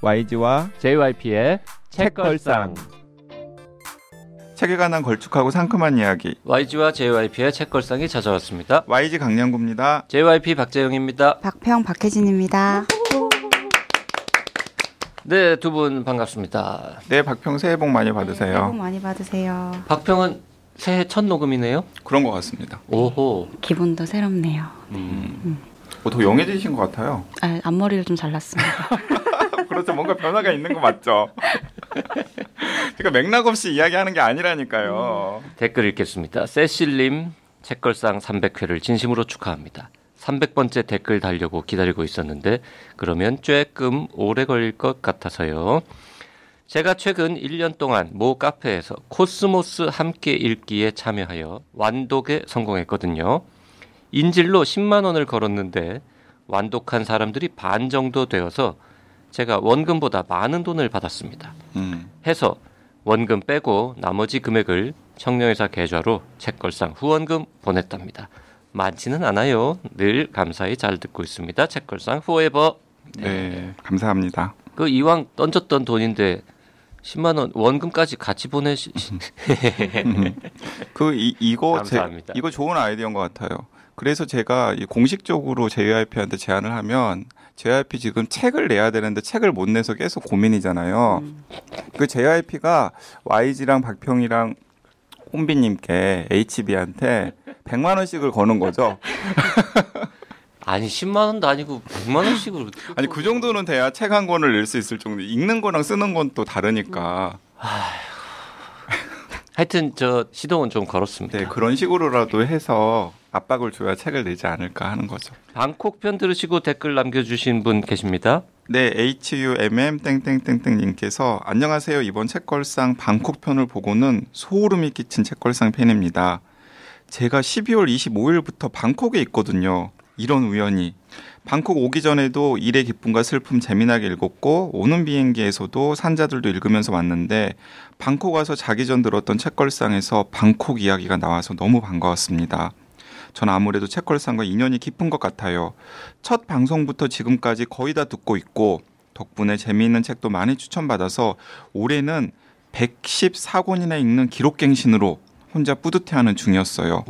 YG와 JYP의 책걸상. 책에 관한 걸쭉하고 상큼한 이야기. YG와 JYP의 책걸상이 찾아왔습니다. YG 강량구입니다. JYP 박재영입니다. 박평 박혜진입니다. 네, 두 분 반갑습니다. 네, 박평 새해 복 많이 새해 복 받으세요. 많이 받으세요. 박평은 새해 첫 녹음이네요. 그런 것 같습니다. 오호. 기분도 새롭네요. 음. 어, 더 young해지신 것 같아요. 아, 앞머리를 좀 잘랐습니다. 그렇죠. 뭔가 변화가 있는 거 맞죠? 제가 맥락 없이 이야기하는 게 아니라니까요. 댓글 읽겠습니다. 세실님 책걸상 300회를 진심으로 축하합니다. 300번째 댓글 달려고 기다리고 있었는데 그러면 쬐끔 오래 걸릴 것 같아서요. 제가 최근 1년 동안 모 카페에서 코스모스 함께 읽기에 참여하여 완독에 성공했거든요. 인질로 10만 원을 걸었는데 완독한 사람들이 반 정도 되어서 제가 원금보다 많은 돈을 받았습니다. 음. 해서 원금 빼고 나머지 금액을 청년회사 계좌로 책걸상 후원금 보냈답니다. 많지는 않아요. 늘 감사히 잘 듣고 있습니다. 책걸상 후에버. 네, 감사합니다. 그 이왕 던졌던 돈인데 10만 원 원금까지 같이 보내시. 그 이, 이거 감사합니다. 제, 이거 좋은 아이디어인 것 같아요. 그래서 제가 이 공식적으로 JYP한테 제안을 하면 JYP 지금 책을 내야 되는데 책을 못 내서 계속 고민이잖아요. 그 JYP가 YG랑 박평이랑 홍비님께 HB한테 100만 원씩을 거는 거죠. 아니 10만 원도 아니고 100만 원씩을 아니 그 정도는 돼야 책 한 권을 낼 수 있을 정도. 읽는 거랑 쓰는 건 또 다르니까. 하여튼 저 시동은 좀 걸었습니다. 네 그런 식으로라도 해서 압박을 줘야 책을 내지 않을까 하는 거죠. 방콕 편 들으시고 댓글 남겨주신 분 계십니다. 네, HUMM 땡땡땡땡님께서 안녕하세요. 이번 책걸상 방콕 편을 보고는 소름이 끼친 책걸상 팬입니다. 제가 12월 25일부터 방콕에 있거든요. 이런 우연이. 방콕 오기 전에도 일의 기쁨과 슬픔 재미나게 읽었고 오는 비행기에서도 산자들도 읽으면서 왔는데 방콕 와서 자기 전 들었던 책걸상에서 방콕 이야기가 나와서 너무 반가웠습니다. 전 아무래도 책걸상과 인연이 깊은 것 같아요. 첫 방송부터 지금까지 거의 다 듣고 있고 덕분에 재미있는 책도 많이 추천받아서 올해는 114권이나 읽는 기록갱신으로 혼자 뿌듯해하는 중이었어요.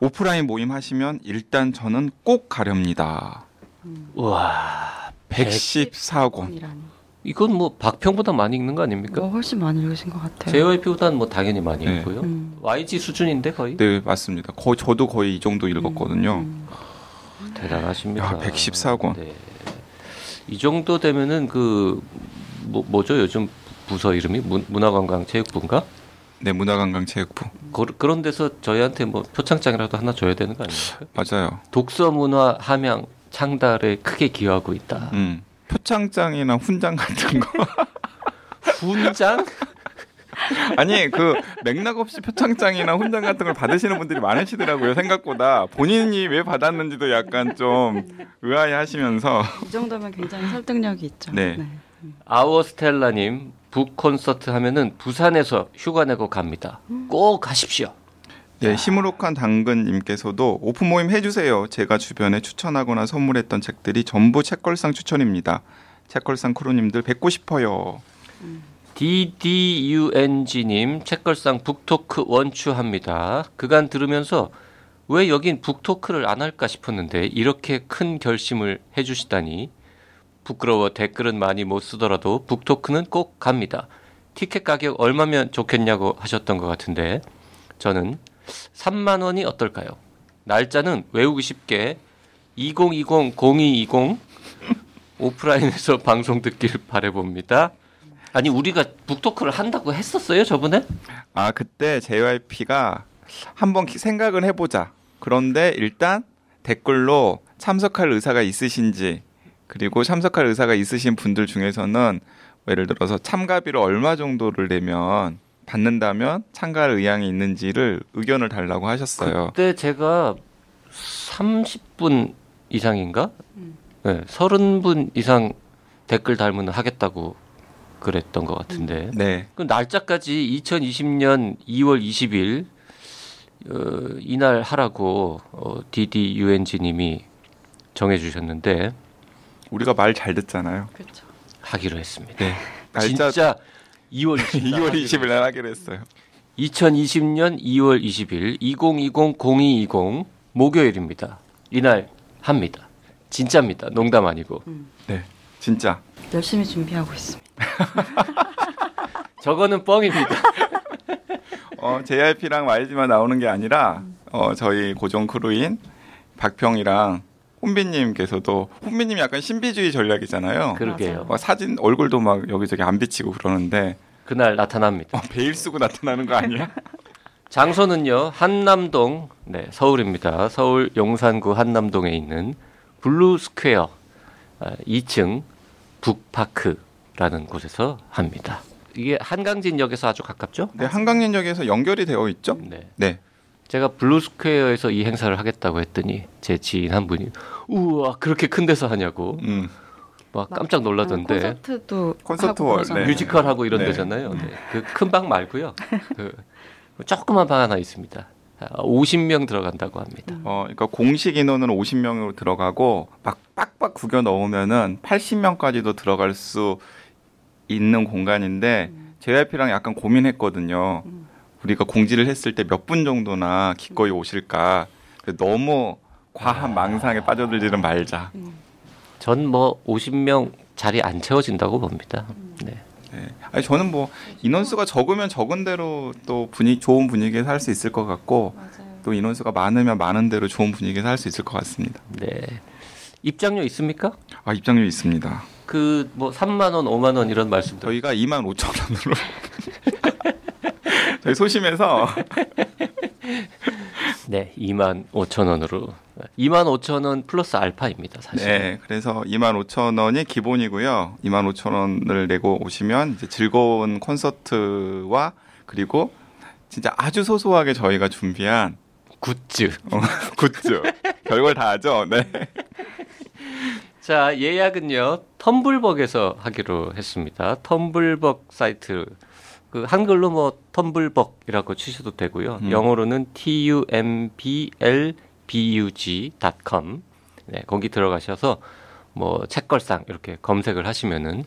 오프라인 모임 하시면 일단 저는 꼭 가렵니다. 우와. 114권. 이라니. 이건 뭐 박평보다 많이 읽는 거 아닙니까? 뭐 훨씬 많이 읽으신 것 같아요. JYP보다는 뭐 당연히 많이 네. 읽고요. 음. YG 수준인데 거의 네, 맞습니다. 거의 저도 거의 이 정도 읽었거든요. 음. 대단하십니다. 야, 114권. 네. 이 정도 되면은 그 뭐, 뭐죠 요즘 부서 이름이 문, 문화관광체육부인가? 네, 문화관광체육부. 그, 그런 데서 저희한테 뭐 표창장이라도 하나 줘야 되는 거 아닙니까? 맞아요. 독서 문화 함양 창달에 크게 기여하고 있다. 음. 표창장이나 훈장 같은 거. 훈장? 아니 그 맥락 없이 표창장이나 훈장 같은 걸 받으시는 분들이 많으시더라고요 생각보다 본인이 왜 받았는지도 약간 좀 의아해하시면서 이 정도면 굉장히 설득력이 있죠. 네. 아워스텔라님 북 콘서트 하면은 부산에서 휴가 내고 갑니다. 꼭 가십시오. 네 시무룩한 당근님께서도 오픈 모임 해주세요. 제가 주변에 추천하거나 선물했던 책들이 전부 책걸상 추천입니다. 책걸상 크루님들 뵙고 싶어요. DDUNG님 책걸상 북토크 원추합니다. 그간 들으면서 왜 여긴 북토크를 안 할까 싶었는데 이렇게 큰 결심을 해주시다니. 부끄러워 댓글은 많이 못 쓰더라도 북토크는 꼭 갑니다. 티켓 가격 얼마면 좋겠냐고 하셨던 것 같은데 저는 3만 원이 어떨까요? 날짜는 외우기 쉽게 2020-0220 오프라인에서 방송 듣길 바래봅니다. 아니 우리가 북토크를 한다고 했었어요 저번에? 아 그때 JYP가 한번 기- 생각을 해보자 그런데 일단 댓글로 참석할 의사가 있으신지 그리고 참석할 의사가 있으신 분들 중에서는 예를 들어서 참가비를 얼마 정도를 내면 받는다면 참가할 의향이 있는지를 의견을 달라고 하셨어요. 그때 제가 30분 이상인가? 네, 30분 이상 댓글 달면 하겠다고 그랬던 것 같은데. 네. 그 날짜까지 2020년 2월 20일 어, 이날 하라고 어, DDUNG님이 정해주셨는데 우리가 말 잘 듣잖아요. 그렇죠. 하기로 했습니다. 네. 날짜 진짜 2월 20일 2월 20일 날 하기로 했어요. 2020년 2월 20일 2020-0220 목요일입니다. 이날 합니다. 진짜입니다. 농담 아니고. 네. 진짜. 열심히 준비하고 있습니다. 저거는 뻥입니다. 어, JYP랑 YG만 나오는 게 아니라 어, 저희 고정 크루인 박평이랑 혼비님께서도 혼비님이 약간 신비주의 전략이잖아요. 그러게요. 막 사진 얼굴도 막 여기저기 안 비치고 그러는데 그날 나타납니다. 어, 베일 쓰고 나타나는 거 아니야? 장소는요 한남동 네 서울입니다 서울 용산구 한남동에 있는 블루 스퀘어 아, 2층 북파크라는 곳에서 합니다 이게 한강진역에서 아주 가깝죠 네, 한강진역에서 연결이 되어 있죠? 네 네. 제가 블루 스퀘어에서 이 행사를 하겠다고 했더니 제 지인 한 분이 우와 그렇게 큰 데서 하냐고 음. 막 깜짝 놀라던데 콘서트도 콘서트 월. 네. 뮤지컬 하고 이런 네. 데잖아요 네. 그큰 방 말고요 그 조그만 방 하나 있습니다 50명 들어간다고 합니다 어, 그러니까 공식 인원은 50명으로 들어가고 막 빡빡 구겨 넣으면은 80명까지도 들어갈 수 있는 공간인데 JYP랑 약간 고민했거든요. 우리가 공지를 했을 때 몇 분 정도나 기꺼이 오실까. 너무 과한 망상에 빠져들지는 말자. 전뭐 50명 자리 안 채워진다고 봅니다. 네. 네. 아니 저는 뭐 인원수가 적으면 적은 대로 또 분위 좋은 분위기에서 할 수 있을 것 같고 맞아요. 또 인원수가 많으면 많은 대로 좋은 분위기에서 할 수 있을 것 같습니다. 네. 입장료 있습니까? 아 입장료 있습니다. 그 뭐 3만 원, 5만 원 이런 말씀도 저희가 2만 5천 원으로 저희 소심해서 네, 2만 5천 원으로 2만 5천 원 플러스 알파입니다, 사실. 네 그래서 2만 5천 원이 기본이고요. 2만 5천 원을 내고 오시면 이제 즐거운 콘서트와 그리고 진짜 아주 소소하게 저희가 준비한 굿즈. 어, 굿즈 별걸 다 하죠. 네. 자, 예약은요. 텀블벅에서 하기로 했습니다. 텀블벅 사이트 그 한글로 뭐 텀블벅이라고 치셔도 되고요. 음. 영어로는 t u m b l b u g.com. 네, 거기 들어가셔서 뭐 책걸상 이렇게 검색을 하시면은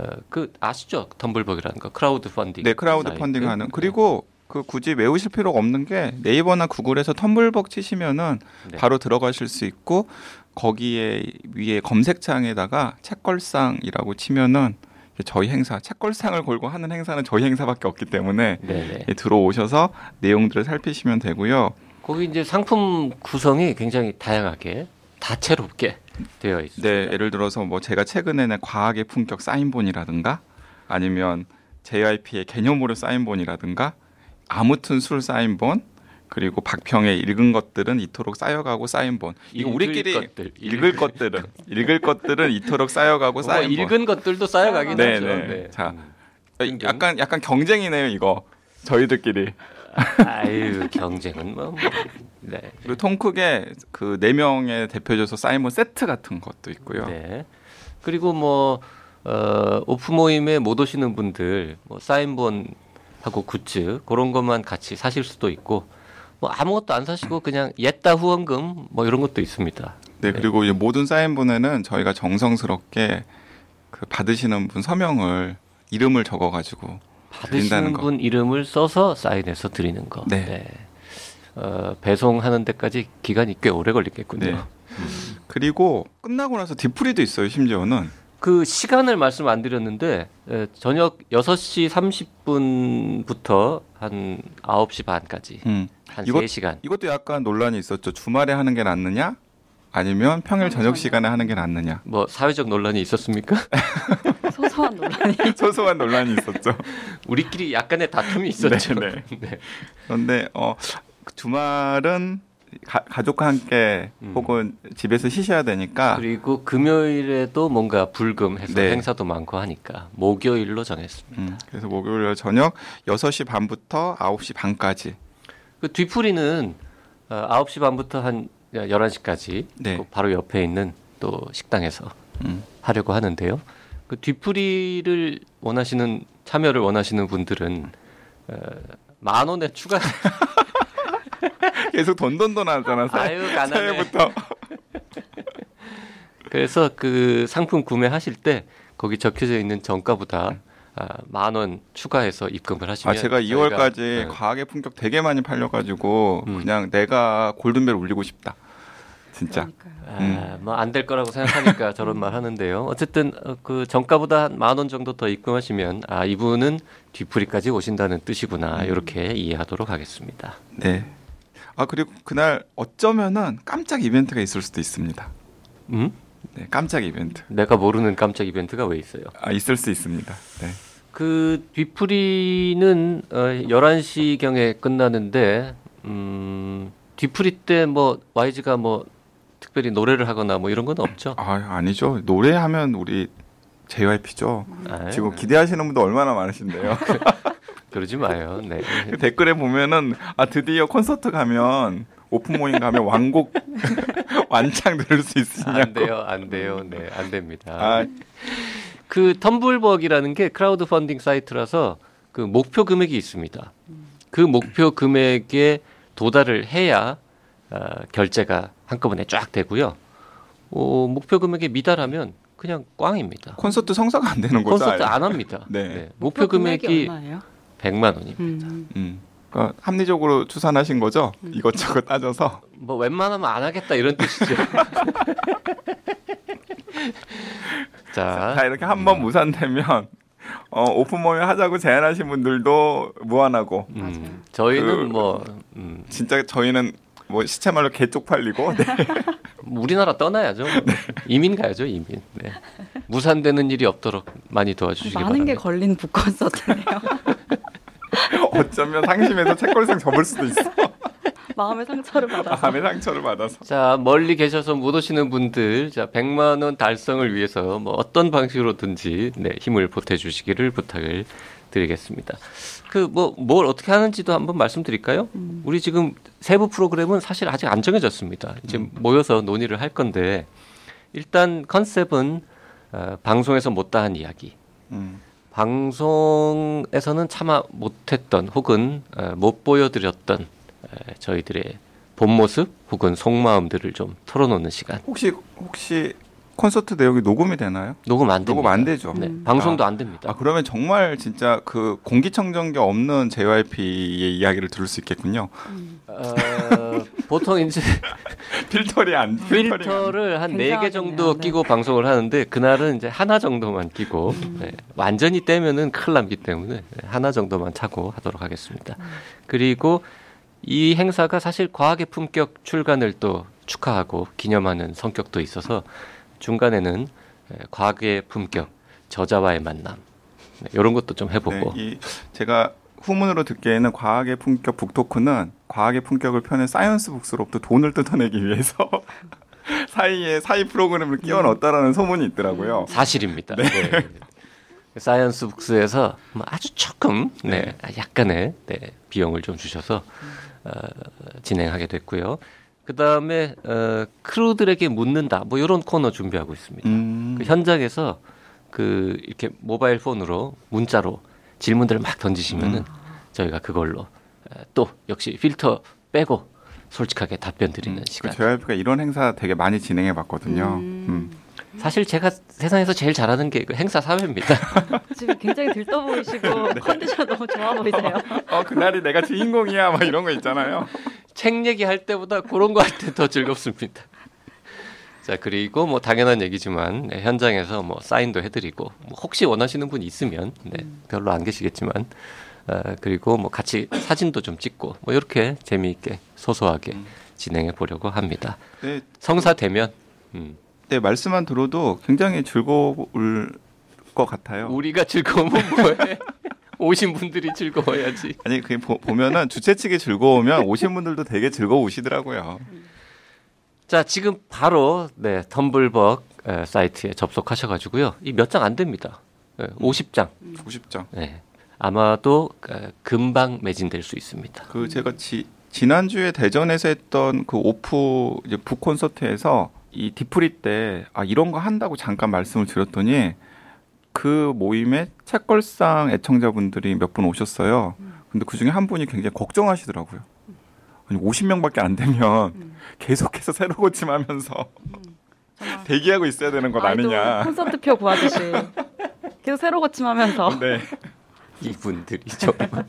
어, 그 아시죠? 텀블벅이라는 거 크라우드 펀딩. 네, 크라우드. 펀딩 하는. 그리고 그 굳이 외우실 필요가 없는 게 네이버나 구글에서 텀블벅 치시면은 네. 바로 들어가실 수 있고 거기에 위에 검색창에다가 책걸상이라고 치면은 저희 행사 책걸상을 걸고 하는 행사는 저희 행사밖에 없기 때문에 네네. 예, 들어오셔서 내용들을 살피시면 되고요. 거기 이제 상품 구성이 굉장히 다양하게 다채롭게 되어 있습니다. 네, 예를 들어서 뭐 제가 최근에 낸 과학의 품격 사인본이라든가 아니면 JYP의 개념으로 사인본이라든가 아무튼 술 사인본 그리고 박평의 읽은 것들은 이토록 쌓여가고 사인본 이거 읽을 우리끼리 것들, 읽을 것들은 읽을 것들은 이토록 쌓여가고 뭐 사인본 읽은 것들도 쌓여가긴 네, 하죠. 네. 자, 음. 약간 약간 경쟁이네요 이거 저희들끼리 아유 경쟁은 뭐. 뭐. 네. 그리고 통 크게 그 네 명의 대표줘서 사인본 세트 같은 것도 있고요. 네. 그리고 뭐 어, 오프 모임에 못 오시는 분들 뭐 사인본 하고 굿즈 그런 것만 같이 사실 수도 있고 뭐 아무것도 안 사시고 그냥 옛다 후원금 뭐 이런 것도 있습니다. 네, 그리고 이 모든 사인본에는 저희가 정성스럽게 그 받으시는 분 서명을 이름을 적어가지고 받으시는 드린다는 거. 분 이름을 써서 사인해서 드리는 거. 네. 어, 배송하는 데까지 기간이 꽤 오래 걸리겠군요. 네. 그리고 끝나고 나서 디프리도 있어요. 심지어는 그 시간을 말씀 안 드렸는데 에, 저녁 6시 30분부터 한 9시 반까지 음. 한 이것- 3시간. 이것도 약간 논란이 있었죠. 주말에 하는 게 낫느냐, 아니면 평일 저녁 시간에 하는 게 낫느냐. 뭐 사회적 논란이 있었습니까? 소소한 논란이. 소소한 논란이 있었죠. 우리끼리 약간의 다툼이 있었죠. 네, 네. 네. 그런데 어 주말은 가, 가족과 함께 음. 혹은 집에서 쉬셔야 되니까 그리고 금요일에도 뭔가 불금해서 네. 행사도 많고 하니까 목요일로 정했습니다. 음, 그래서 목요일 저녁 6시 반부터 9시 반까지 그 뒤풀이는 어, 9시 반부터 한 11시까지 네. 바로 옆에 있는 또 식당에서 음. 하려고 하는데요. 그 뒤풀이를 원하시는 참여를 원하시는 분들은 어, 만 원에 추가 계속 돈돈돈 하잖아. 새- 아유 가난해. 새해부터. 그래서 그 상품 구매하실 때 거기 적혀져 있는 정가보다 아, 만 원 추가해서 입금을 하시면 아 제가 저희가, 2월까지 네. 과학의 품격 되게 많이 팔려가지고 음. 그냥 내가 골든벨 울리고 싶다. 진짜. 그러니까요. 아, 뭐안 될 거라고 생각하니까 저런 말 하는데요. 어쨌든 어, 그 정가보다 한 만 원 정도 더 입금하시면 아 이분은 뒤풀이까지 오신다는 뜻이구나 이렇게 이해하도록 하겠습니다. 네. 아 그리고 그날 어쩌면은 깜짝 이벤트가 있을 수도 있습니다. 음? 네, 깜짝 이벤트. 내가 모르는 깜짝 이벤트가 왜 있어요? 아 있을 수 있습니다. 네. 그 뒤풀이는 어, 11시 경에 끝나는데 음, 뒤풀이 때 뭐 YG가 뭐 특별히 노래를 하거나 뭐 이런 건 없죠. 아 아니죠. 노래하면 우리 JYP죠. 아, 지금 기대하시는 분도 얼마나 많으신데요. 그러지 마요. 네. 그 댓글에 보면은 아 드디어 콘서트 가면 오픈 모임 가면 완곡 완창 들을 수 있으냐고. 안 돼요, 안 돼요, 네, 안 됩니다. 아, 그 텀블벅이라는 게 크라우드 펀딩 사이트라서 그 목표 금액이 있습니다. 그 목표 금액에 도달을 해야 어, 결제가 한꺼번에 쫙 되고요. 어, 목표 금액에 미달하면 그냥 꽝입니다. 콘서트 성사가 안 되는 거죠. 콘서트. 안 합니다. 네. 목표 금액이 얼마예요? 100만 원입니다. 음. 음. 그러니까 합리적으로 추산하신 거죠. 이것저것 따져서. 뭐 웬만하면 안 하겠다 이런 뜻이죠. 자, 자 이렇게 한 번 무산되면 어, 오픈 모임 하자고 제안하신 분들도 무한하고 음, 맞아요. 저희는 그- 뭐 음, 진짜 저희는 뭐 시체 말로 개 쪽팔리고 네. 우리나라 떠나야죠. 이민 가야죠, 이민. 네. 무산되는 일이 없도록 많이 도와주시기 많은 바랍니다. 게 걸린 북콘서트네요. 어쩌면 상심해서 책걸상 접을 수도 있어. 마음의 상처를 받아서. 마음의 상처를 받아서. 자, 멀리 계셔서 못 오시는 분들, 자, 100만 원 달성을 위해서 뭐 어떤 방식으로든지 네, 힘을 보태 주시기를 부탁을 드리겠습니다. 그 뭐 뭘 어떻게 하는지도 한번 말씀드릴까요? 음. 우리 지금 세부 프로그램은 사실 아직 안 정해졌습니다. 이제 모여서 논의를 할 건데 일단 컨셉은 어, 방송에서 못다한 이야기. 음. 방송에서는 차마 못했던 혹은 어, 못 보여드렸던 에, 저희들의 본 모습 혹은 속마음들을 좀 털어놓는 시간. 혹시 혹시 콘서트 내용이 녹음이 되나요? 녹음 안 됩니다. 녹음 안 되죠. 네, 음. 방송도 아, 안 됩니다. 아 그러면 정말 진짜 그 공기청정기 없는 JYP의 이야기를 들을 수 있겠군요. 어, 보통 이제 필터리 안 필터를 한 네 개. 정도 네. 끼고 방송을 하는데 그날은 이제 하나 정도만 끼고 음. 네, 완전히 떼면은 큰일 남기 때문에 네, 하나 정도만 차고 하도록 하겠습니다. 음. 그리고 이 행사가 사실 과학의 품격 출간을 또 축하하고 기념하는 성격도 있어서 중간에는 에, 과학의 품격 저자와의 만남 네, 이런 것도 좀 해보고 네, 이 제가 후문으로 듣기에는 과학의 품격 북토크는 과학의 품격을 펴낸 사이언스 북스로부터 돈을 뜯어내기 위해서 사이에 사이 프로그램을 끼워 넣었다라는 소문이 있더라고요. 사실입니다. 네. 사이언스 북스에서 뭐 아주 조금 네, 약간의 네, 비용을 좀 주셔서 어, 진행하게 됐고요. 그 다음에 어, 크루들에게 묻는다 뭐 이런 코너 준비하고 있습니다. 음. 그 현장에서 그 이렇게 모바일 폰으로 문자로 질문들을 막 던지시면은 저희가 그걸로 어, 또 역시 필터 빼고 솔직하게 답변 드리는 그 시간. JYP가 이런 행사 되게 많이 진행해 봤거든요. 음. 음. 사실 제가 세상에서 제일 잘하는 게 그 행사 사회입니다. 지금 굉장히 들떠 보이시고 네. 컨디션 너무 좋아 보이세요. 어 그날이 내가 주인공이야 막 이런 거 있잖아요. 책 얘기할 때보다 그런 거 할 때 더 즐겁습니다. 자 그리고 뭐 당연한 얘기지만 네, 현장에서 뭐 사인도 해드리고 뭐 혹시 원하시는 분 있으면 네, 별로 안 계시겠지만 어, 그리고 뭐 같이 사진도 좀 찍고 뭐 이렇게 재미있게 소소하게 음. 진행해 보려고 합니다. 네, 성사 되면 음, 네 말씀만 들어도 굉장히 즐거울 것 같아요. 우리가 즐거우면 뭐해? 오신 분들이 즐거워야지. 아니 그 보, 보면은 주최 측이 즐거우면 오신 분들도 되게 즐거우시더라고요. 자, 지금 바로 네, 텀블벅 에, 사이트에 접속하셔 가지고요. 이 몇 장 안 됩니다. 예, 50장. 90점. 네. 아마도 에, 금방 매진될 수 있습니다. 그 제가 지, 지난주에 대전에서 했던 그 오프 이제 북 콘서트에서 이 디프리 때 아 이런 거 한다고 잠깐 말씀을 드렸더니 그 모임에 책걸상 애청자분들이 몇 분 오셨어요. 근데 그 중에 한 분이 굉장히 걱정하시더라고요. 아니 50명밖에 안 되면 계속해서 새로 고침하면서 정말 대기하고 있어야 되는 것 아니냐. 콘서트표 구하듯이 계속 새로 고침하면서 네. 이분들이 정말.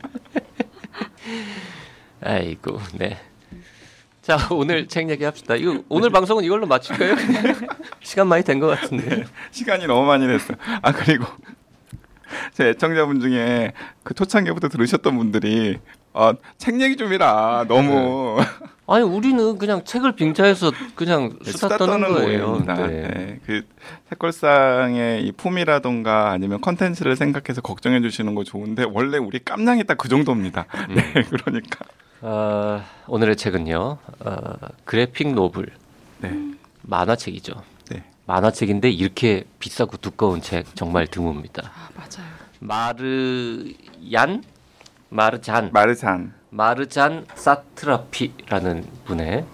아이고, 네. 자, 오늘 책 얘기 합시다. 이거 오늘 방송은 이걸로 마칠까요? 시간 많이 된 것 같은데. 시간이 너무 많이 됐어요. 아 그리고 제 애청자분 중에 그 초창기부터 들으셨던 분들이 아, 책 얘기 좀 해라. 너무 아니, 우리는 그냥 책을 빙자해서 그냥 네, 수다 떠는 거예요. 모임입니다. 네. 네. 그 책걸상의 이 품이라던가 아니면 컨텐츠를 생각해서 걱정해 주시는 거 좋은데 원래 우리 깜냥이 딱 그 정도입니다. 음. 네, 그러니까 아, 오늘의 책은요. 어, 그래픽 노블 네, 만화책이죠. 네. 만화책인데 이렇게 비싸고 두꺼운 책 정말 드뭅니다. 아 맞아요. 마르얀 마르잔 마르잔. 마르잔 사트라피라는 분의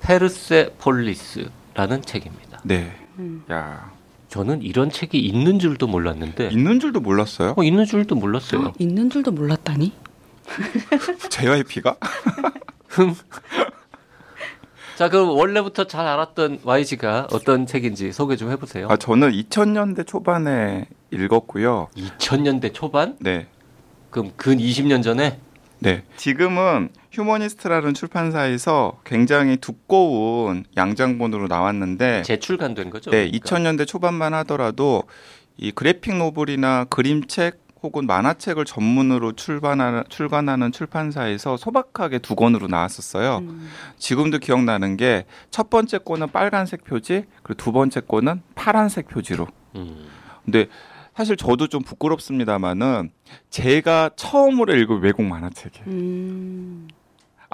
페르세폴리스라는 책입니다. 네. 음. 야 저는 이런 책이 있는 줄도 몰랐는데 있는 줄도 몰랐어요. 어, 있는 줄도 몰랐어요. 있는 줄도 몰랐다니. JYP가? 자, 그럼 원래부터 잘 알았던 YG가 어떤 책인지 소개 좀 해보세요. 아 저는 2000년대 초반에 읽었고요. 2000년대 초반? 네. 그럼 근 20년 전에? 네. 지금은 휴머니스트라는 출판사에서 굉장히 두꺼운 양장본으로 나왔는데 재출간된 거죠? 네, 그러니까. 2000년대 초반만 하더라도 이 그래픽 노블이나 그림책 혹은 만화책을 전문으로 출간하는, 출간하는 출판사에서 소박하게 두 권으로 나왔었어요. 음. 지금도 기억나는 게 첫 번째 권은 빨간색 표지, 그리고 두 번째 권은 파란색 표지로. 음. 근데 사실 저도 좀 부끄럽습니다만은 제가 처음으로 읽은 외국 만화책이에요. 음.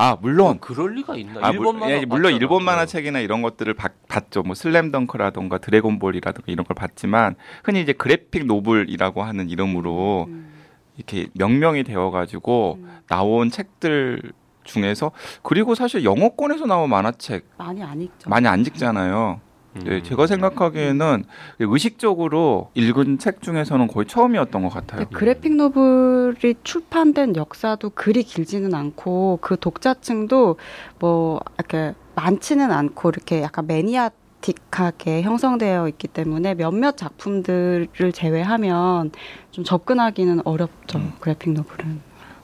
아 물론 그럴 리가 있나? 아, 일본 물- 만화 예, 물론. 일본 어. 만화책이나 이런 것들을 봤, 봤죠. 뭐 슬램덩크라던가 드래곤볼이라던가 이런 걸 봤지만 흔히 이제 그래픽 노블이라고 하는 이름으로 음. 이렇게 명명이 되어가지고 음. 나온 책들 중에서 그리고 사실 영어권에서 나온 만화책 많이 안 읽죠. 많이 안 읽잖아요. 음. 네, 제가 생각하기에는 의식적으로 읽은 책 중에서는 거의 처음이었던 것 같아요. 그래픽 노블이 출판된 역사도 그리 길지는 않고 그 독자층도 뭐 이렇게 많지는 않고 이렇게 약간 매니아 틱하게 형성되어 있기 때문에 몇몇 작품들을 제외하면 좀 접근하기는 어렵죠. 음. 그래픽 노블은.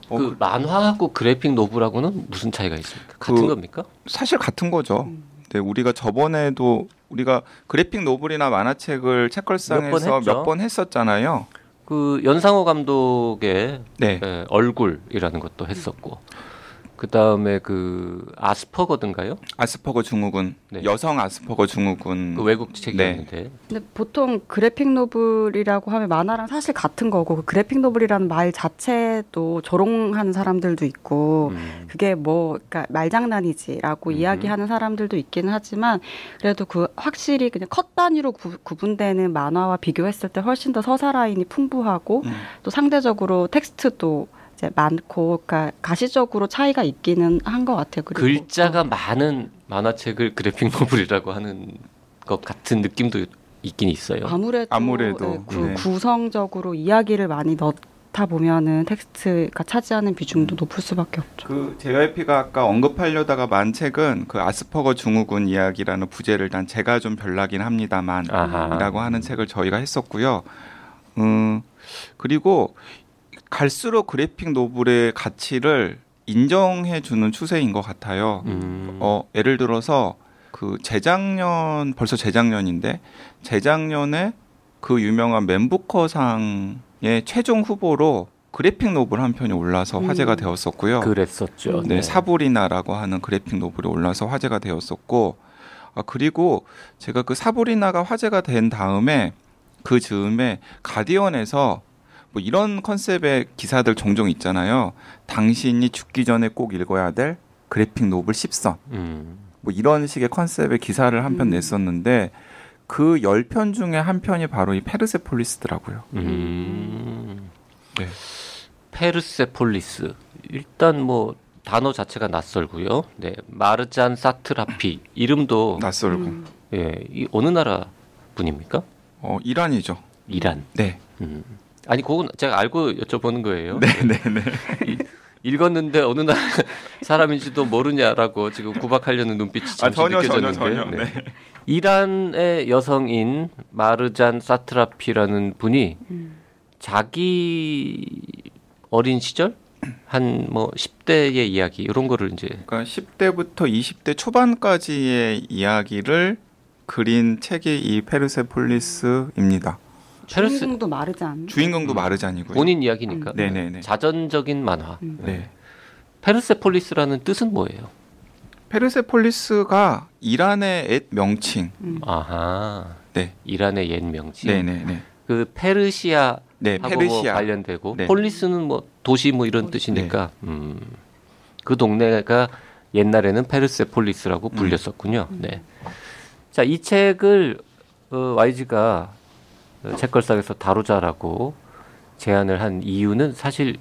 어, 그 만화하고 그래픽 노블하고는 무슨 차이가 있습니까? 그- 같은 겁니까? 사실 같은 거죠. 음. 네, 우리가 저번에도 우리가 그래픽 노블이나 만화책을 책걸상에서 몇번. 몇번 했었잖아요. 그 연상호 감독의 네. 예, 얼굴이라는 것도 했었고 그 다음에 그 아스퍼거든가요? 아스퍼거 증후군, 네. 여성 아스퍼거 증후군. 그 외국 책이었는데 근데 보통 그래픽 노블이라고 하면 만화랑 사실 같은 거고 그 그래픽 노블이라는 말 자체도 조롱하는 사람들도 있고 음. 그게 뭐 그러니까 말장난이지라고 음. 이야기하는 사람들도 있기는 하지만 그래도 그 확실히 그냥 컷 단위로 구, 구분되는 만화와 비교했을 때 훨씬 더 서사 라인이 풍부하고 음. 또 상대적으로 텍스트도 이제 많고 그러니까 가시적으로 차이가 있기는 한 것 같아요. 그리고 글자가 많은 만화책을 그래픽 노블이라고 하는 것 같은 느낌도 있긴 있어요. 아무래도, 아무래도, 예, 구, 네. 구성적으로 이야기를 많이 넣다 보면은 텍스트가 차지하는 비중도 높을 수밖에 없죠. 그 JYP가 아까 언급하려다가 만 책은 그 아스퍼거 증후군 이야기라는 부제를 단 제가 좀 별나긴 합니다만 아하. 이라고 하는 책을 저희가 했었고요. 음, 그리고 갈수록 그래픽 노블의 가치를 인정해 주는 추세인 것 같아요. 음. 어, 예를 들어서 그 재작년 벌써 재작년인데 재작년에 그 유명한 맨부커상의 최종 후보로 그래픽 노블 한 편이 올라서 음. 화제가 되었었고요. 그랬었죠. 네, 사브리나라고 하는 그래픽 노블이 올라서 화제가 되었었고, 아, 그리고 제가 그 사브리나가 화제가 된 다음에 그 즈음에 가디언에서 뭐 이런 컨셉의 기사들 종종 있잖아요. 당신이 죽기 전에 꼭 읽어야 될 그래픽 노블 10선. 음. 뭐 이런 식의 컨셉의 기사를 한편 음. 냈었는데 그 10편 중에 한 편이 바로 이 페르세폴리스더라고요. 음. 네. 페르세폴리스. 일단 뭐 단어 자체가 낯설고요. 네, 마르잔 사트라피 이름도 낯설고. 음. 예, 이 어느 나라 분입니까? 어, 이란이죠. 이란. 네. 음. 아니, 그건 제가 알고 여쭤보는 거예요. 네, 네, 네. 읽었는데 어느 나라 사람인지도 모르냐라고 지금 구박하려는 눈빛이 아, 잠시 전혀, 전혀, 느껴졌는데. 전혀. 네. 이란의 여성인 마르잔 사트라피라는 분이 음. 자기 어린 시절 한 뭐 10대의 이야기 이런 거를 이제 그러니까 10대부터 20대 초반까지의 이야기를 그린 책이 이 페르세폴리스입니다. 페르세 주인공도 마르잔. 주인공도 마르잔이고요. 본인 이야기니까 네네네. 자전적인 만화. 음. 네. 페르세폴리스라는 뜻은 뭐예요? 페르세폴리스가 이란의 옛 명칭. 음. 아하. 네. 이란의 옛 명칭. 네네네. 그 페르시아 네, 하고 뭐 페르시아. 관련되고 네. 폴리스는 뭐 도시 뭐 이런 뜻이니까 음. 그 동네가 옛날에는 페르세폴리스라고 불렸었군요. 네. 자, 이 책을 어, YG가 책걸상에서 다루자라고 제안을 한 이유는 사실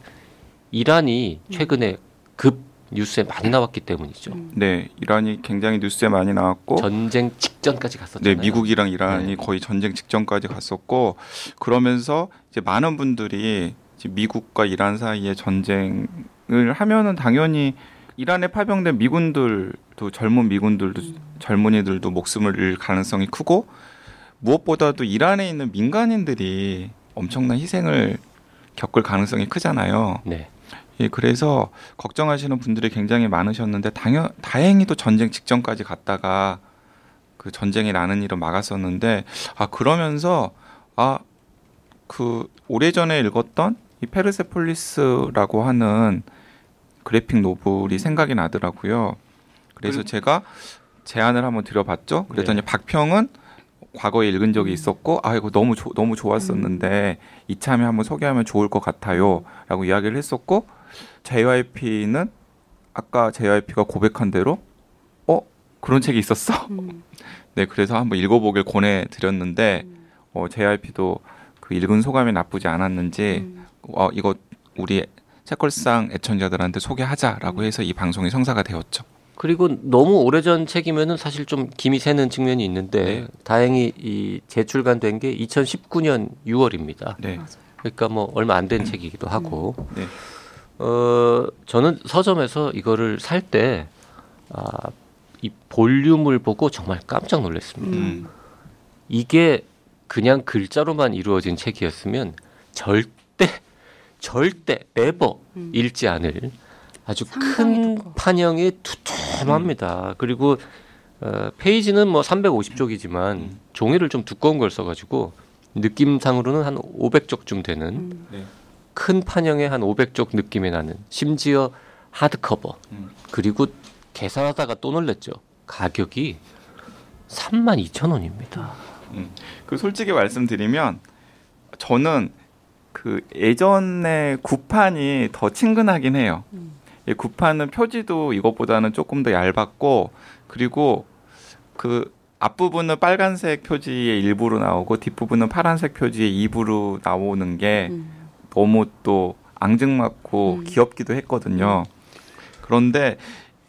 이란이 최근에 급 뉴스에 많이 나왔기 때문이죠. 음. 네, 이란이 굉장히 뉴스에 많이 나왔고 전쟁 직전까지 네, 갔었잖아요. 미국이랑 이란이 네. 거의 전쟁 직전까지 갔었고 그러면서 이제 많은 분들이 이제 미국과 이란 사이에 전쟁을 하면은 당연히 이란에 파병된 미군들도 젊은 미군들도 젊은이들도 목숨을 잃을 가능성이 크고 무엇보다도 이란에 있는 민간인들이 엄청난 희생을 겪을 가능성이 크잖아요. 네. 예, 그래서 걱정하시는 분들이 굉장히 많으셨는데 당연 다행히도 전쟁 직전까지 갔다가 그 전쟁이 나는 일을 막았었는데 아 그러면서 아 그 오래전에 읽었던 이 페르세폴리스라고 하는 그래픽 노블이 생각이 나더라고요. 그래서 제가 제안을 한번 드려봤죠. 그랬더니 박평은 과거에 읽은 적이 있었고 아 이거 너무 조- 너무 좋았었는데 이참에 한번 소개하면 좋을 것 같아요라고 이야기를 했었고 JYP는 아까 JYP가 고백한 대로 어 그런 책이 있었어. 음. 네 그래서 한번 읽어보길 권해드렸는데 음. 어, JYP도 그 읽은 소감이 나쁘지 않았는지 음. 어, 이거 우리 책걸상 애청자들한테 소개하자라고 해서 이 방송이 성사가 되었죠. 그리고 너무 오래전 책이면은 사실 좀 김이 새는 측면이 있는데 네. 다행히 이 재출간된 게 2019년 6월입니다. 네. 그러니까 뭐 얼마 안 된 책이기도 하고 네. 어 저는 서점에서 이거를 살 때 아, 이 볼륨을 보고 정말 깜짝 놀랐습니다. 음. 이게 그냥 글자로만 이루어진 책이었으면 절대 절대 네버 음. 읽지 않을 아주 큰. 판형이 두툼 합니다. 그리고 어, 페이지는 뭐 350쪽이지만 음. 종이를 좀 두꺼운 걸 써가지고 느낌상으로는 한 500쪽쯤 되는 음. 네. 큰 판형의 한 500쪽 느낌이 나는 심지어 하드커버 음. 그리고 계산하다가 또 놀랬죠. 가격이 32,000원입니다. 그 솔직히 말씀드리면 저는 그 예전에 구판이 더 친근하긴 해요. 음. 이 구판은 표지도 이것보다는 조금 더 얇았고 그리고 그 앞부분은 빨간색 표지의 일부로 나오고 뒷부분은 파란색 표지의 일부로 나오는 게 음. 너무 또 앙증맞고 음. 귀엽기도 했거든요. 그런데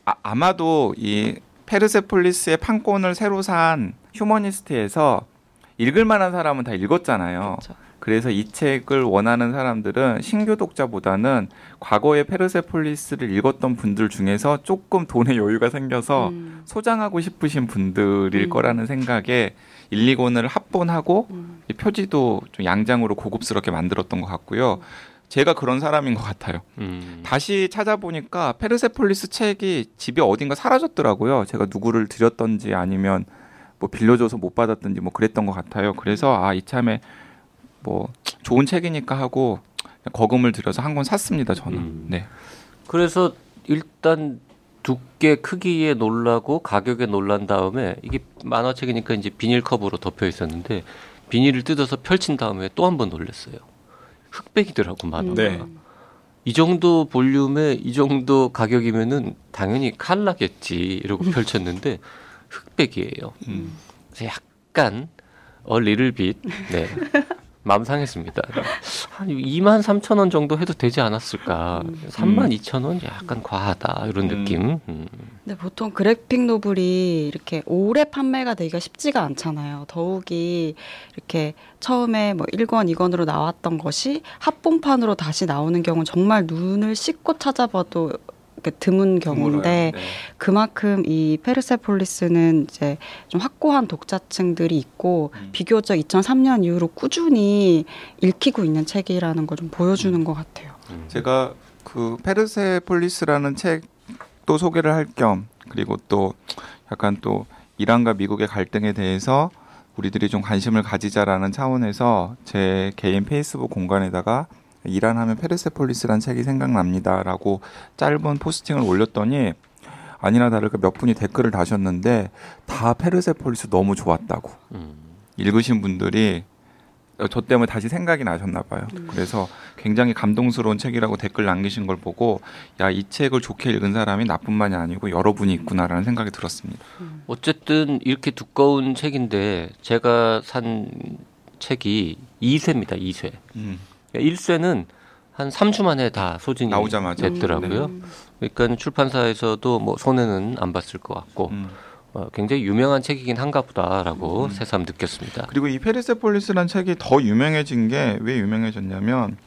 아, 아마도 이 페르세폴리스의 판권을 새로 산 휴머니스트에서 읽을 만한 사람은 다 읽었잖아요. 그렇죠. 그래서 이 책을 원하는 사람들은 신규 독자보다는 과거의 페르세폴리스를 읽었던 분들 중에서 조금 돈의 여유가 생겨서 음. 소장하고 싶으신 분들일 음. 거라는 생각에 1, 2권을 합본하고 음. 이 표지도 좀 양장으로 고급스럽게 만들었던 것 같고요. 제가 그런 사람인 것 같아요. 음. 다시 찾아보니까 페르세폴리스 책이 집에 어딘가 사라졌더라고요. 제가 누구를 드렸던지 아니면 뭐 빌려줘서 못 받았던지 뭐 그랬던 것 같아요. 그래서 아 이참에 뭐 좋은 책이니까 하고 거금을 들여서 한 권 샀습니다. 저는. 음. 네. 그래서 일단 두께 크기에 놀라고 가격에 놀란 다음에 이게 만화책이니까 이제 비닐컵으로 덮여 있었는데 비닐을 뜯어서 펼친 다음에 또 한 번 놀랐어요. 흑백이더라고 만화가. 네. 이 정도 볼륨에 이 정도 가격이면은 당연히 칼라겠지 이러고 펼쳤는데 흑백이에요. 음. 그래서 약간 어 리를 빛 네. 마음 상했습니다. 한 2만 3천 원 정도 해도 되지 않았을까? 3만 2천 원 약간 과하다 이런 음. 느낌. 음. 근데 보통 그래픽 노블이 이렇게 오래 판매가 되기가 쉽지가 않잖아요. 더욱이 이렇게 처음에 뭐 1권, 2권으로 나왔던 것이 합본판으로 다시 나오는 경우는 정말 눈을 씻고 찾아봐도 드문 경우인데 네. 그만큼 이 페르세폴리스는 이제 좀 확고한 독자층들이 있고 음. 비교적 2003년 이후로 꾸준히 읽히고 있는 책이라는 걸 좀 보여주는 것 같아요. 음. 제가 그 페르세폴리스라는 책도 소개를 할 겸 그리고 또 약간 또 이란과 미국의 갈등에 대해서 우리들이 좀 관심을 가지자라는 차원에서 제 개인 페이스북 공간에다가 이란 하면 페르세폴리스라는 책이 생각납니다라고 짧은 포스팅을 올렸더니 아니나 다를까 몇 분이 댓글을 다셨는데 다 페르세폴리스 너무 좋았다고 음. 읽으신 분들이 어, 저 때문에 다시 생각이 나셨나 봐요. 그래서 굉장히 감동스러운 책이라고 댓글 남기신 걸 보고 야 이 책을 좋게 읽은 사람이 나뿐만이 아니고 여러분이 있구나라는 생각이 들었습니다. 어쨌든 이렇게 두꺼운 책인데 제가 산 책이 2쇄입니다. 2쇄. 음. 1쇄는 한 3주 만에 다 소진이 나오자마자. 됐더라고요. 음. 그러니까 출판사에서도 뭐 손해는 안 봤을 것 같고 음. 어, 굉장히 유명한 책이긴 한가 보다라고 새삼 느꼈습니다. 그리고 이 페르세폴리스라는 책이 더 유명해진 게 왜 유명해졌냐면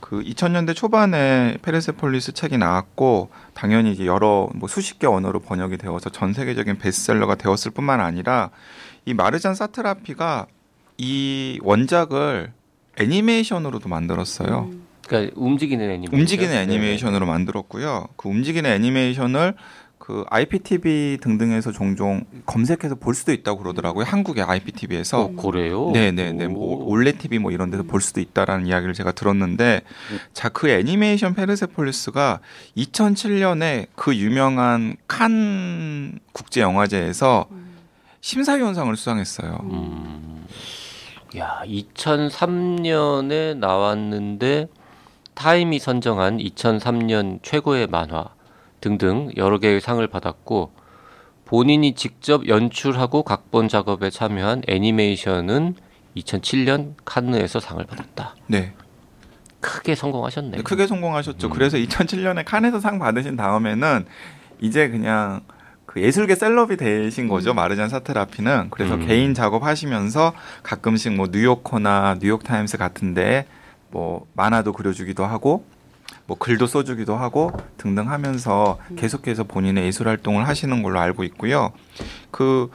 그 2000년대 초반에 페르세폴리스 책이 나왔고 당연히 이제 여러 뭐 수십 개 언어로 번역이 되어서 전 세계적인 베스트셀러가 되었을 뿐만 아니라 이 마르잔 사트라피가 이 원작을 애니메이션으로도 만들었어요. 음. 그러니까 움직이는 애니메이션. 움직이는 네. 애니메이션으로 만들었고요. 그 움직이는 애니메이션을 그 IPTV 등등에서 종종 검색해서 볼 수도 있다고 그러더라고요. 한국의 IPTV에서. 어, 그래요? 네네네. 뭐 오. 올레 TV 뭐 이런 데서 볼 수도 있다라는 이야기를 제가 들었는데 자 그 애니메이션 페르세폴리스가 2007년에 그 유명한 칸 국제 영화제에서 심사위원상을 수상했어요. 음. 야, 2003년에 나왔는데 타임이 선정한 2003년 최고의 만화 등등 여러 개의 상을 받았고 본인이 직접 연출하고 각본 작업에 참여한 애니메이션은 2007년 칸느에서 상을 받았다. 네. 크게 성공하셨네요. 크게 성공하셨죠. 음. 그래서 2007년에 칸에서 상 받으신 다음에는 이제 그냥 그 예술계 셀럽이 되신 거죠. 마르잔 사트라피는. 그래서 음. 개인 작업하시면서 가끔씩 뭐 뉴요커나 뉴욕 타임스 같은데 뭐 만화도 그려주기도 하고 뭐 글도 써주기도 하고 등등 하면서 계속해서 본인의 예술 활동을 하시는 걸로 알고 있고요. 그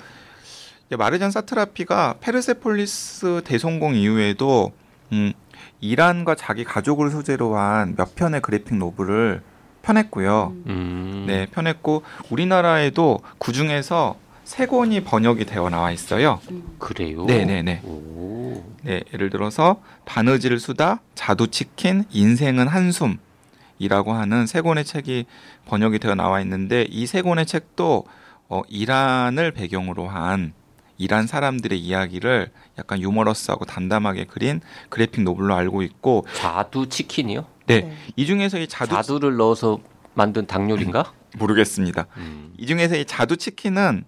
마르잔 사트라피가 페르세폴리스 대성공 이후에도 음, 이란과 자기 가족을 소재로 한 몇 편의 graphic novel을 펴냈고요. 음. 네, 펴냈고 우리나라에도 그 중에서 세 권이 번역이 되어 나와 있어요. 그래요? 네, 네, 네. 오. 네, 예를 들어서 바느질 수다, 자두 치킨, 인생은 한숨이라고 하는 세 권의 책이 번역이 되어 나와 있는데 이 세 권의 책도 어, 이란을 배경으로 한 이란 사람들의 이야기를 약간 유머러스하고 담담하게 그린 그래픽 노블로 알고 있고 자두 치킨이요? 네, 네. 이 중에서 이 자두 자두... 를 넣어서 만든 닭요리인가? 모르겠습니다. 음. 이 중에서 이 자두 치킨은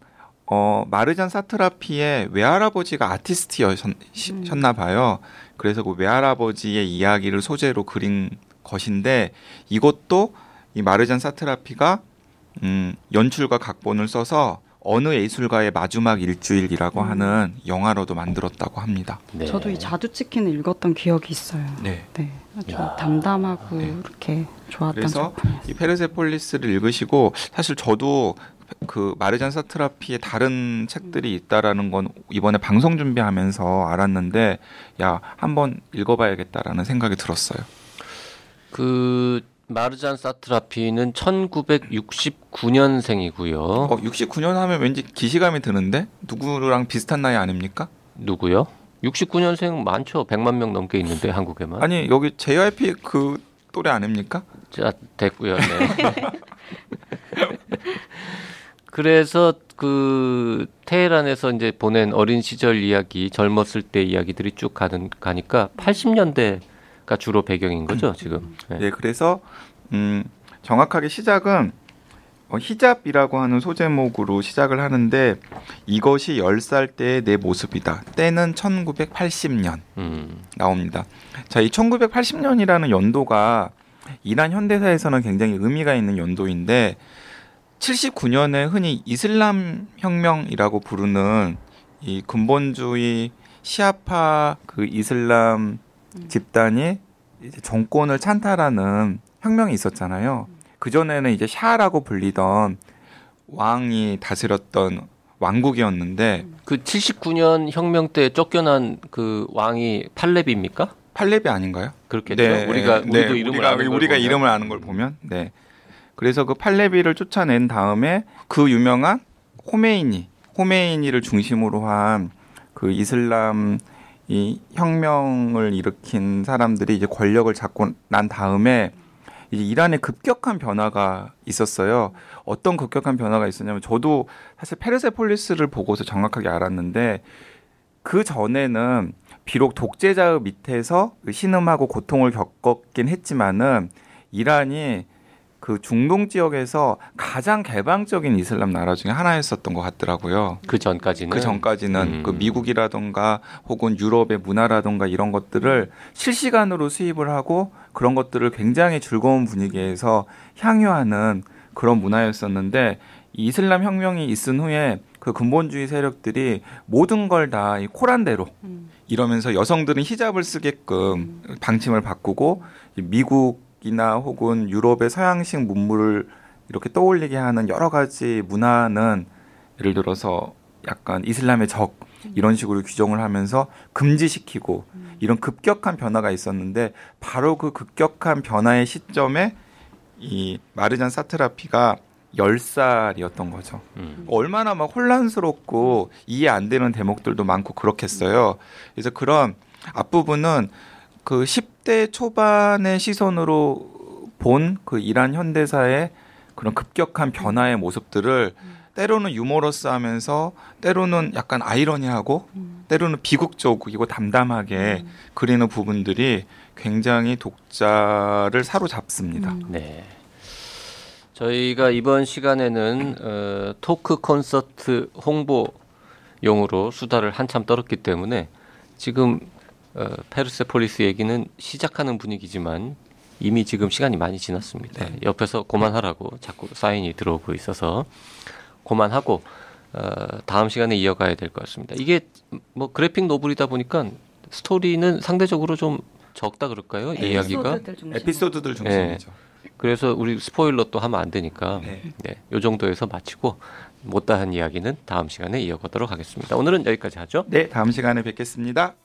어, 마르잔 사트라피의 외할아버지가 아티스트였나 봐요. 그래서 그 외할아버지의 이야기를 소재로 그린 것인데 이것도 이 마르잔 사트라피가 음, 연출과 각본을 써서 어느 예술가의 마지막 일주일이라고 음. 하는 영화로도 만들었다고 합니다. 네. 저도 이 자두 치킨을 읽었던 기억이 있어요. 네. 네, 아주 야. 담담하고 네. 이렇게 좋았던 그래서 작품이었어요. 이 페르세폴리스를 읽으시고 사실 저도 그 마르잔 사트라피의 다른 책들이 있다라는 건 이번에 방송 준비하면서 알았는데 야 한번 읽어봐야겠다라는 생각이 들었어요. 그 마르잔 사트라피는 1969년생이고요. 어 69년 하면 왠지 기시감이 드는데 누구랑 비슷한 나이 아닙니까? 누구요? 69년생 많죠. 100만 명 넘게 있는데 한국에만. 아니 여기 JYP 그 또래 아닙니까? 자, 됐고요. 네. 그래서 그 테헤란에서 이제 보낸 어린 시절 이야기, 젊었을 때 이야기들이 쭉 가는 가니까 80년대 가 주로 배경인 거죠, 지금. 네. 네, 그래서 음, 정확하게 시작은 어, 히잡이라고 하는 소제목으로 시작을 하는데 이것이 10살 때의 내 모습이다. 때는 1980년 음. 나옵니다. 자, 이 1980년이라는 연도가 이란 현대사에서는 굉장히 의미가 있는 연도인데 79년에 흔히 이슬람 혁명이라고 부르는 이 근본주의 시아파 그 이슬람 집단이 이제 정권을 찬탈하는 혁명이 있었잖아요. 그 전에는 이제 샤라고 불리던 왕이 다스렸던 왕국이었는데 그 79년 혁명 때 쫓겨난 그 왕이 팔렙입니까? 팔렙이 아닌가요? 그렇겠죠. 우리가 우리도 네, 이름을 우리가, 아는 걸 우리가. 이름을 아는 걸 보면 네. 그래서 그 팔레비를 쫓아낸 다음에 그 유명한 호메이니, 호메이니를 중심으로 한 그 이슬람 이 혁명을 일으킨 사람들이 이제 권력을 잡고 난 다음에 이제 이란에 급격한 변화가 있었어요. 어떤 급격한 변화가 있었냐면 저도 사실 페르세폴리스를 보고서 정확하게 알았는데 그 전에는 비록 독재자의 밑에서 그 신음하고 고통을 겪었긴 했지만은 이란이 그 중동 지역에서 가장 개방적인 이슬람 나라 중에 하나였었던 것 같더라고요. 그 전까지는 그 전까지는 음. 그 미국이라던가 혹은 유럽의 문화라던가 이런 것들을 실시간으로 수입을 하고 그런 것들을 굉장히 즐거운 분위기에서 향유하는 그런 문화였었는데 이 이슬람 혁명이 있은 후에 그 근본주의 세력들이 모든 걸 다 이 코란대로 음. 이러면서 여성들은 히잡을 쓰게끔 방침을 바꾸고 이 미국 이나 혹은 유럽의 서양식 문물을 이렇게 떠올리게 하는 여러 가지 문화는 예를 들어서 약간 이슬람의 적 이런 식으로 규정을 하면서 금지시키고 이런 급격한 변화가 있었는데 바로 그 급격한 변화의 시점에 이 마르잔 사트라피가 10살이었던 거죠. 음. 얼마나 막 혼란스럽고 이해 안 되는 대목들도 많고 그렇겠어요. 그래서 그런 앞부분은 그 10대 초반의 시선으로 본 그 이란 현대사의 그런 급격한 변화의 모습들을 때로는 유머러스하면서 때로는 약간 아이러니하고 때로는 비극적이고 담담하게 그리는 부분들이 굉장히 독자를 사로잡습니다. 음. 네. 저희가 이번 시간에는 어, 토크 콘서트 홍보용으로 수다를 한참 떨었기 때문에 지금 어, 페르세폴리스 얘기는 시작하는 분위기지만 이미 지금 시간이 많이 지났습니다. 네. 옆에서 그만하라고 자꾸 사인이 들어오고 있어서 그만하고 어, 다음 시간에 이어가야 될 것 같습니다. 이게 뭐 그래픽 노블이다 보니까 스토리는 상대적으로 좀 적다 그럴까요? 이 이야기가? 에피소드들 중심으로. 에피소드들 중심이죠. 그래서 우리 스포일러 또 하면 안 되니까 네. 네, 요 정도에서 마치고 못다한 이야기는 다음 시간에 이어가도록 하겠습니다. 오늘은 여기까지 하죠. 네, 다음 시간에 뵙겠습니다.